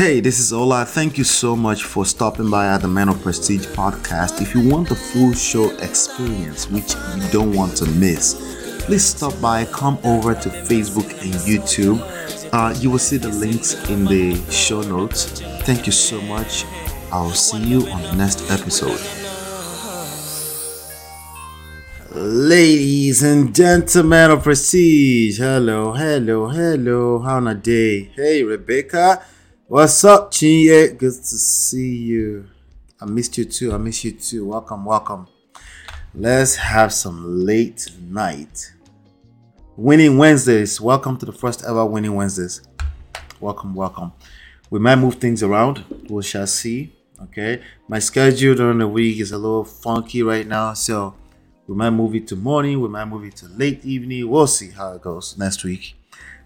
Hey, this is Ola. Thank you so much for stopping by at the Man of Prestige podcast. If you want the full show experience, which you don't want to miss, please stop by, come over to Facebook and YouTube. Uh, you will see the links in the show notes. Thank you so much. I'll see you on the next episode. Ladies and gentlemen of Prestige, hello, hello, hello. How on a day? Hey, Rebecca. What's up, Chinye? Good to see you. I missed you too. I miss you too. Welcome, welcome. Let's have some late night. Winning Wednesdays. Welcome to the first ever Winning Wednesdays. Welcome, welcome. We might move things around. We shall see. Okay. My schedule during the week is a little funky right now. So we might move it to morning. We might move it to late evening. We'll see how it goes next week.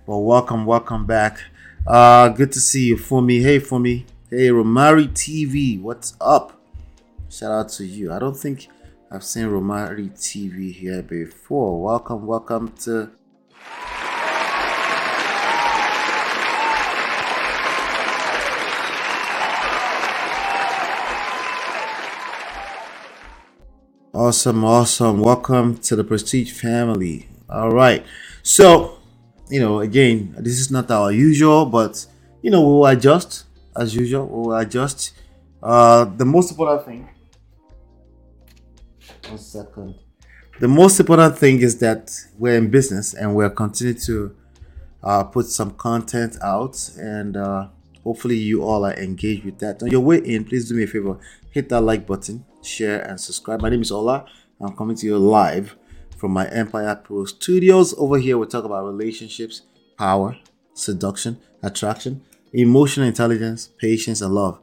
But welcome, welcome back. Uh, good to see you, Fumi. Hey, Fumi. Hey, Romari TV. What's up? Shout out to you. I don't think I've seen Romari TV here before. Welcome, welcome to. Awesome, awesome. Welcome to the Prestige family. All right. So, you know, again, this is not our usual, but you know, we will adjust as usual. We will adjust. Uh, the most important thing. One second. The most important thing is that we're in business and we're continuing to uh, put some content out, and uh, hopefully, you all are engaged with that. On your way in, please do me a favor hit that like button, share, and subscribe. My name is Ola. I'm coming to you live from my Empire Pro studios. Over here, we talk about relationships, power, seduction, attraction, emotional intelligence, patience, and love.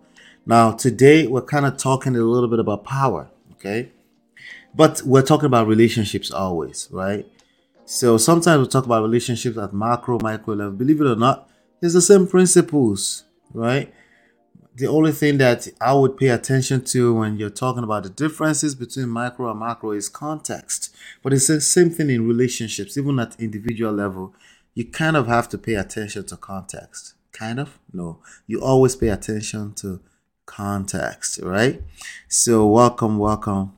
Now, today we're kind of talking a little bit about power, okay? But we're talking about relationships always, right? So sometimes we talk about relationships at macro, micro level. Believe it or not, it's the same principles, right? The only thing that I would pay attention to when you're talking about the differences between micro and macro is context. But it's the same thing in relationships, even at individual level. You kind of have to pay attention to context. Kind of? No. You always pay attention to context, right? So, welcome, welcome.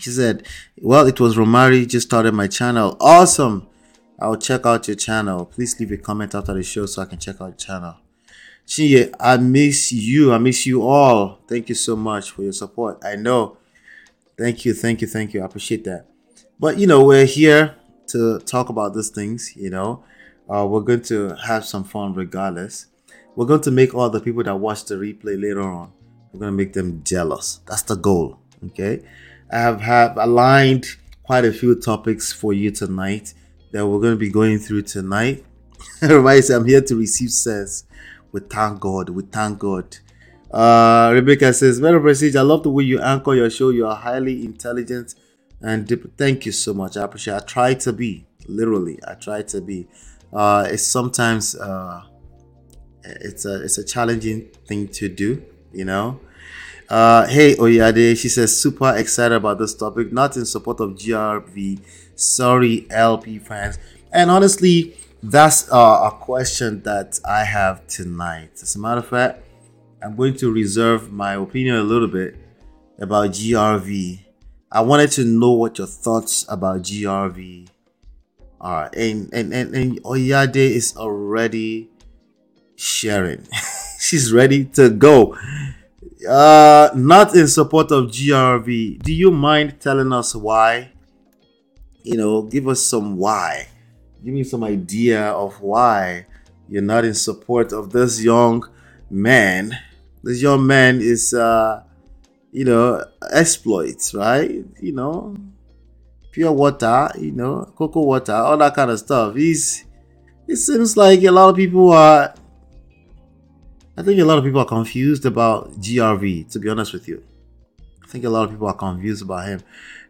She said, Well, it was Romari, just started my channel. Awesome. I'll check out your channel. Please leave a comment after the show so I can check out your channel. Chinye, I miss you. I miss you all. Thank you so much for your support. I know. Thank you, thank you, thank you. I appreciate that. But you know, we're here to talk about these things. You know, uh, we're going to have some fun regardless. We're going to make all the people that watch the replay later on. We're going to make them jealous. That's the goal. Okay. I have have aligned quite a few topics for you tonight that we're going to be going through tonight. Everybody I'm here to receive sense we thank God. We thank God. Uh, Rebecca says, Very Prestige, I love the way you anchor your show. You are highly intelligent and deep. Thank you so much. I appreciate it. I try to be, literally, I try to be. Uh, it's sometimes uh, it's a it's a challenging thing to do, you know. Uh, hey Oyade, she says super excited about this topic, not in support of GRV. Sorry, LP fans. And honestly, that's uh, a question that I have tonight. As a matter of fact, I'm going to reserve my opinion a little bit about GRV. I wanted to know what your thoughts about GRV are. And and and, and Oyade is already sharing. She's ready to go. Uh not in support of GRV. Do you mind telling us why? You know, give us some why give me some idea of why you're not in support of this young man. This young man is, uh, you know, exploits, right? You know, pure water, you know, cocoa water, all that kind of stuff. He's, it seems like a lot of people are, I think a lot of people are confused about GRV, to be honest with you. I think a lot of people are confused about him.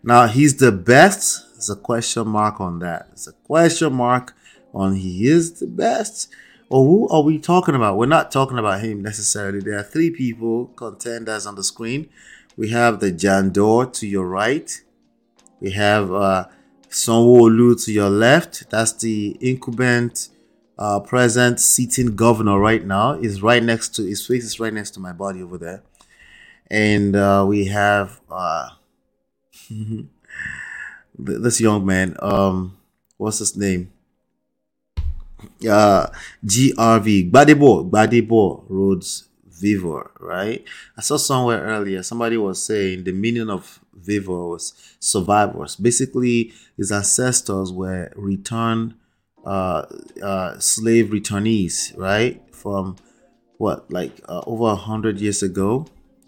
Now, he's the best there's a question mark on that. It's a question mark on he is the best. Or who are we talking about? We're not talking about him necessarily. There are three people, contenders on the screen. We have the Jandor to your right. We have uh, Sanwo-Olu to your left. That's the incumbent uh, present sitting governor right now is right next to his face is right next to my body over there, and uh, we have uh, this young man. Um, what's his name? Uh, GRV Gbadebo Gbadebo Rhodes Vivor, right? I saw somewhere earlier somebody was saying the meaning of Vivor was survivors. Basically, his ancestors were returned uh, uh, slave returnees, right? From what, like uh, over a hundred years ago,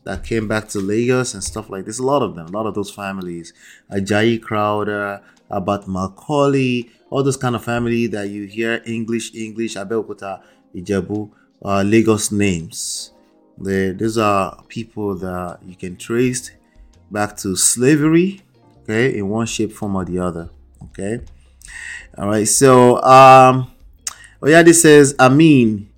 that came back to Lagos and stuff like this. A lot of them, a lot of those families, Ajayi Crowther, Herbert Macaulay, all those kind of family that you hear English, English, Abeokuta, Ijebu, uh, Lagos names. They, these are people that you can trace back to slavery, okay, in one shape, form, or the other, okay. All right, so um, Oyade says, mean,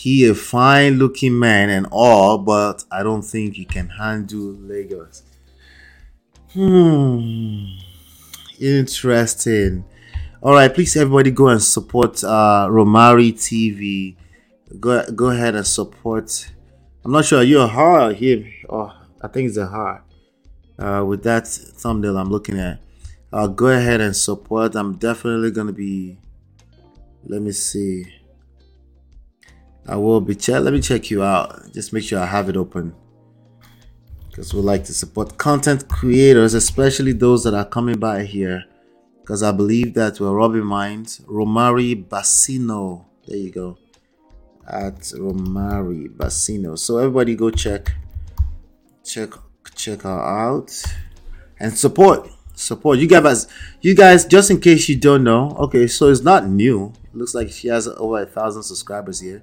he a fine looking man and all, but I don't think he can handle Lagos. Hmm, interesting. All right, please everybody go and support uh, Romari TV. Go go ahead and support. I'm not sure are you a her or him. Oh, I think it's a her. Uh, with that thumbnail I'm looking at uh, go ahead and support. I'm definitely gonna be. Let me see. I will be check. Let me check you out. Just make sure I have it open because we like to support content creators, especially those that are coming by here. Because I believe that we're robbing minds. Romari Bassino. There you go. At Romari Bassino. So everybody go check, check, check her out, and support support. You guys, you guys, just in case you don't know, okay, so it's not new. It looks like she has over a thousand subscribers here,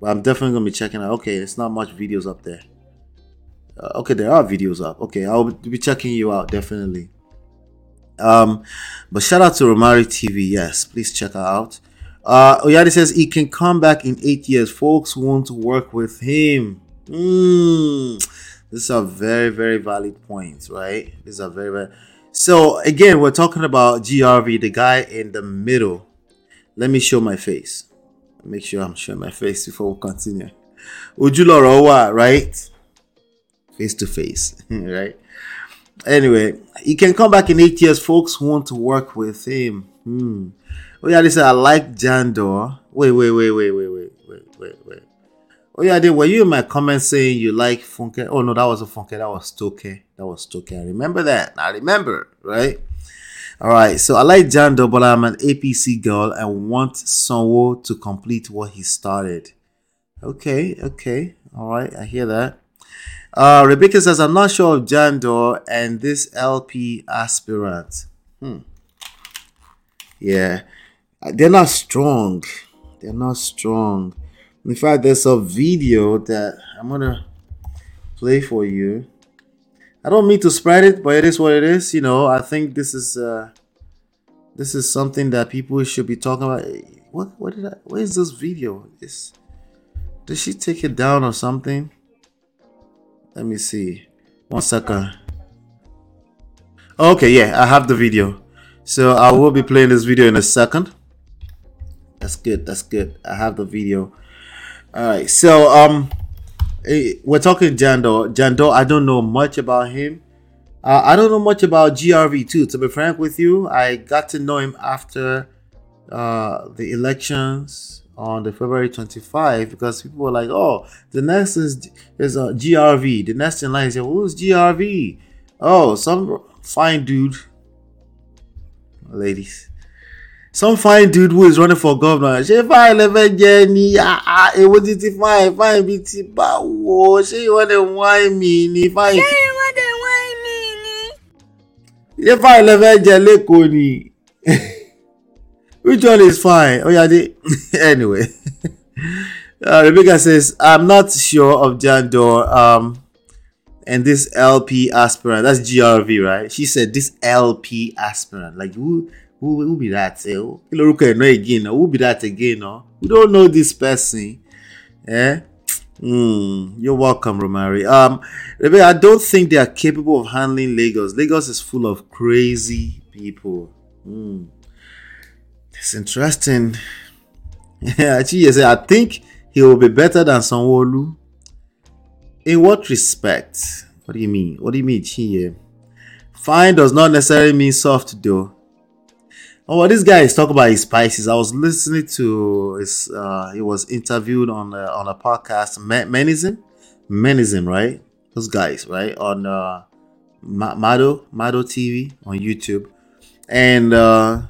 but I'm definitely gonna be checking out. Okay, it's not much videos up there. Uh, okay, there are videos up. Okay, I'll be checking you out definitely. Um, but shout out to Romari TV. Yes, please check her out. Uh, Oyade says he can come back in eight years. Folks want to work with him. Mm, are very, very valid points, right? These are very, very. So again, we're talking about GRV, the guy in the middle. Let me show my face. Make sure I'm showing my face before we continue. Ujulorowa, right? Face to face, right? Anyway, he can come back in eight years. Folks want to work with him. Hmm. Oh yeah, said I like Jandor. Wait, wait, wait, wait, wait, wait, wait, wait, wait. Oh yeah, they were you in my comments saying you like Funke? Oh no, that was a Funke. That was Stoke. That was Stoke. I remember that. I remember, right? All right. So I like Jandor, but I'm an APC girl and want Sanwo to complete what he started. Okay. Okay. All right. I hear that. Uh, Rebecca says, I'm not sure of Jandor and this LP aspirant. Hmm. Yeah. They're not strong. They're not strong. In fact, there's a video that I'm gonna play for you. I don't mean to spread it, but it is what it is. You know, I think this is uh, this is something that people should be talking about. What what did I? Where is this video? Is did she take it down or something? Let me see. One second. Okay, yeah, I have the video. So I will be playing this video in a second. That's good. That's good. I have the video. All right. So um, we're talking Jandor. Jandor, I don't know much about him. Uh, I don't know much about GRV too. To be frank with you, I got to know him after uh, the elections on the February 25 because people were like, "Oh, the next is is uh, GRV." The next in line is, "Who's GRV?" Oh, some fine dude, ladies some fine dude who is running for governor ṣé fine lẹ́fẹ̀ jẹ́ ni? Èwo ti ti fine? Fine bíi ti báwo? Ṣé ìwọ́n dẹ̀ wáìn mi ni? Fine. ṣé ìwọ́n dẹ̀ wáìn mi ni. ṣé fine lẹ́fẹ̀ jẹ́ lẹ́kọ̀ọ́ ni? Which one is fine? Oyade anyway. Uh, Rebecca says I'm not sure of Jandor um, and this LP aspirant that's GRV right? She said this LP aspirant. Like who who who be that eh kí lorúkọ ẹ̀ náà again who be that again no we don't know this person eh mm, you're welcome Romari um Rebecca I don't think they are capable of handling Lagos Lagos is full of crazy people mm. it's interesting Yeah, Chiye I think he will be better than Sanwo-Olu. In what respect? What do you mean? What do you mean, Chiye? Fine does not necessarily mean soft, though. Oh, well, this guy is talking about his Pisces. I was listening to his. Uh, he was interviewed on a, on a podcast, Menism, Menism, right? Those guys, right? On uh, Mado Mado TV on YouTube, and uh,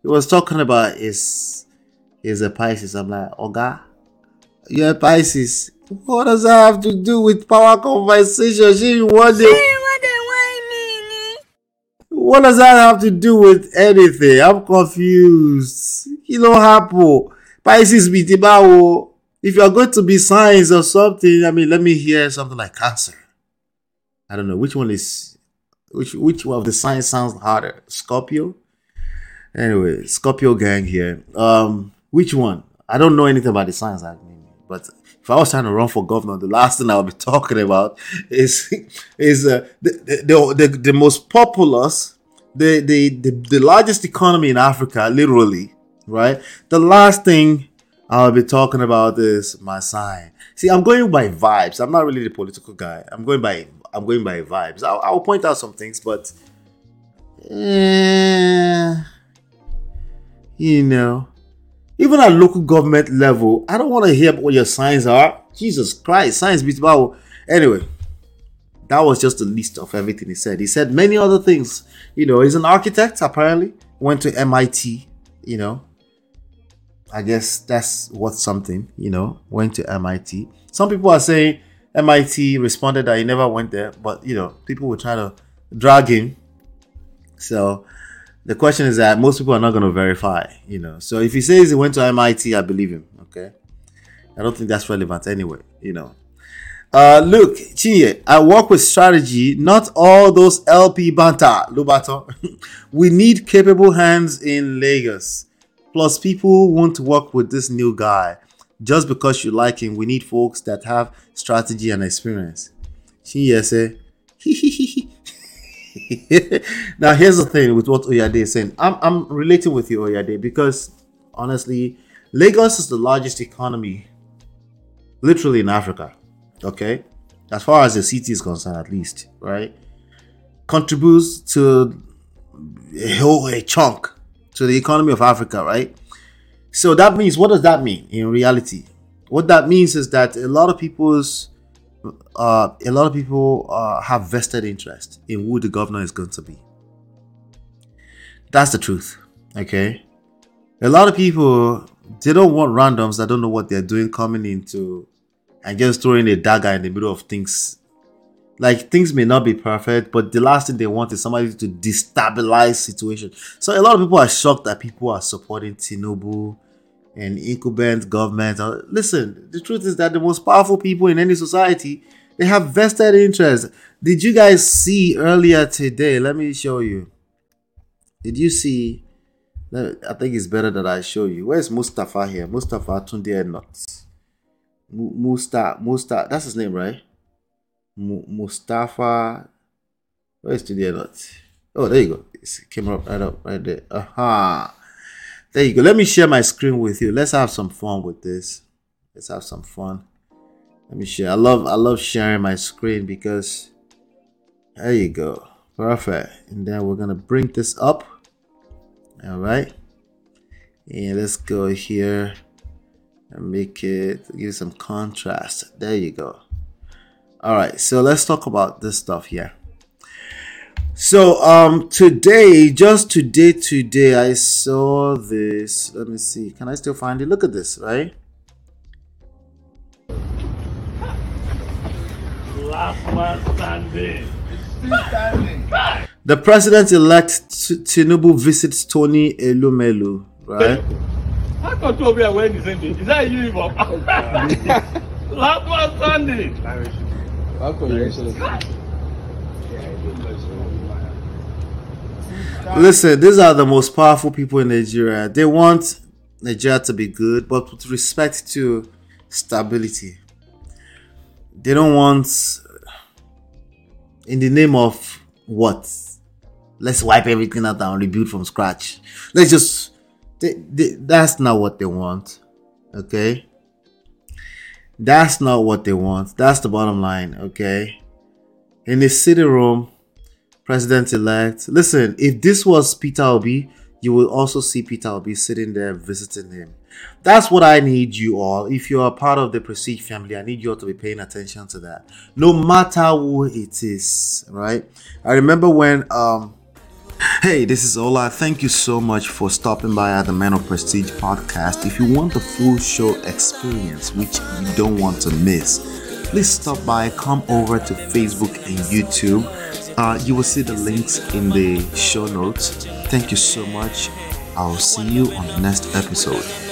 he was talking about his his a Pisces. I'm like, Oga, you're a Pisces. What does that have to do with power conversation? She wanted. What does that have to do with anything? I'm confused. You know, happen. Pisces be If you're going to be signs or something, I mean, let me hear something like cancer. I don't know which one is which which one of the signs sounds harder. Scorpio. Anyway, Scorpio gang here. Um, which one? I don't know anything about the signs. I mean, but if I was trying to run for governor, the last thing I would be talking about is is uh, the, the, the the most populous the, the, the, the largest economy in Africa, literally, right? The last thing I'll be talking about is my sign. See, I'm going by vibes. I'm not really the political guy. I'm going by I'm going by vibes. I'll, I'll point out some things, but eh, you know, even at local government level, I don't want to hear what your signs are. Jesus Christ, signs beats about. Anyway, that was just the list of everything he said. He said many other things. You know, he's an architect, apparently. Went to MIT, you know. I guess that's worth something, you know. Went to MIT. Some people are saying MIT responded that he never went there, but, you know, people were trying to drag him. So the question is that most people are not going to verify, you know. So if he says he went to MIT, I believe him, okay? I don't think that's relevant anyway, you know. Uh, look, Chinye, I work with strategy, not all those LP banter, Lubato. we need capable hands in Lagos. Plus, people won't work with this new guy just because you like him. We need folks that have strategy and experience. Chinye say, now here's the thing with what Oyade is saying. I'm, I'm relating with you, Oyade, because honestly, Lagos is the largest economy literally in Africa okay, as far as the city is concerned, at least, right, contributes to a whole a chunk to the economy of Africa, right? So that means, what does that mean in reality? What that means is that a lot of people's uh, a lot of people uh, have vested interest in who the governor is going to be. That's the truth. Okay, a lot of people they don't want randoms that don't know what they're doing coming into and just throwing a dagger in the middle of things. Like things may not be perfect, but the last thing they want is somebody to destabilize situation. So a lot of people are shocked that people are supporting Tinubu and incumbent government. Uh, listen, the truth is that the most powerful people in any society they have vested interest. Did you guys see earlier today? Let me show you. Did you see? I think it's better that I show you. Where's Mustafa here? Mustafa Tunde Ednut's. Musta Musta that's his name, right? Mustafa. Where's the note? Oh, there you go. It came up right up right there. Aha. There you go. Let me share my screen with you. Let's have some fun with this. Let's have some fun. Let me share. I love I love sharing my screen because there you go. Perfect. And then we're gonna bring this up. All right. And let's go here and make it give some contrast. There you go. All right, so let's talk about this stuff here. So um today, just today, today I saw this. Let me see. Can I still find it? Look at this, right? Last man standing. The president-elect Tinubu visits Tony Elumelu, right? How come two of you are wearing the same thing? Is that a uniform? Last one Sunday. Listen, these are the most powerful people in Nigeria. They want Nigeria to be good, but with respect to stability. They don't want, in the name of what? Let's wipe everything out and rebuild from scratch. Let's just they, they, that's not what they want. Okay? That's not what they want. That's the bottom line, okay? In the city room, president elect. Listen, if this was Peter Obi, you will also see Peter Obi sitting there visiting him. That's what I need you all. If you are part of the Prestige family, I need you all to be paying attention to that. No matter who it is, right? I remember when um Hey, this is Ola. Thank you so much for stopping by at the Man of Prestige podcast. If you want the full show experience, which you don't want to miss, please stop by, come over to Facebook and YouTube. Uh, you will see the links in the show notes. Thank you so much. I'll see you on the next episode.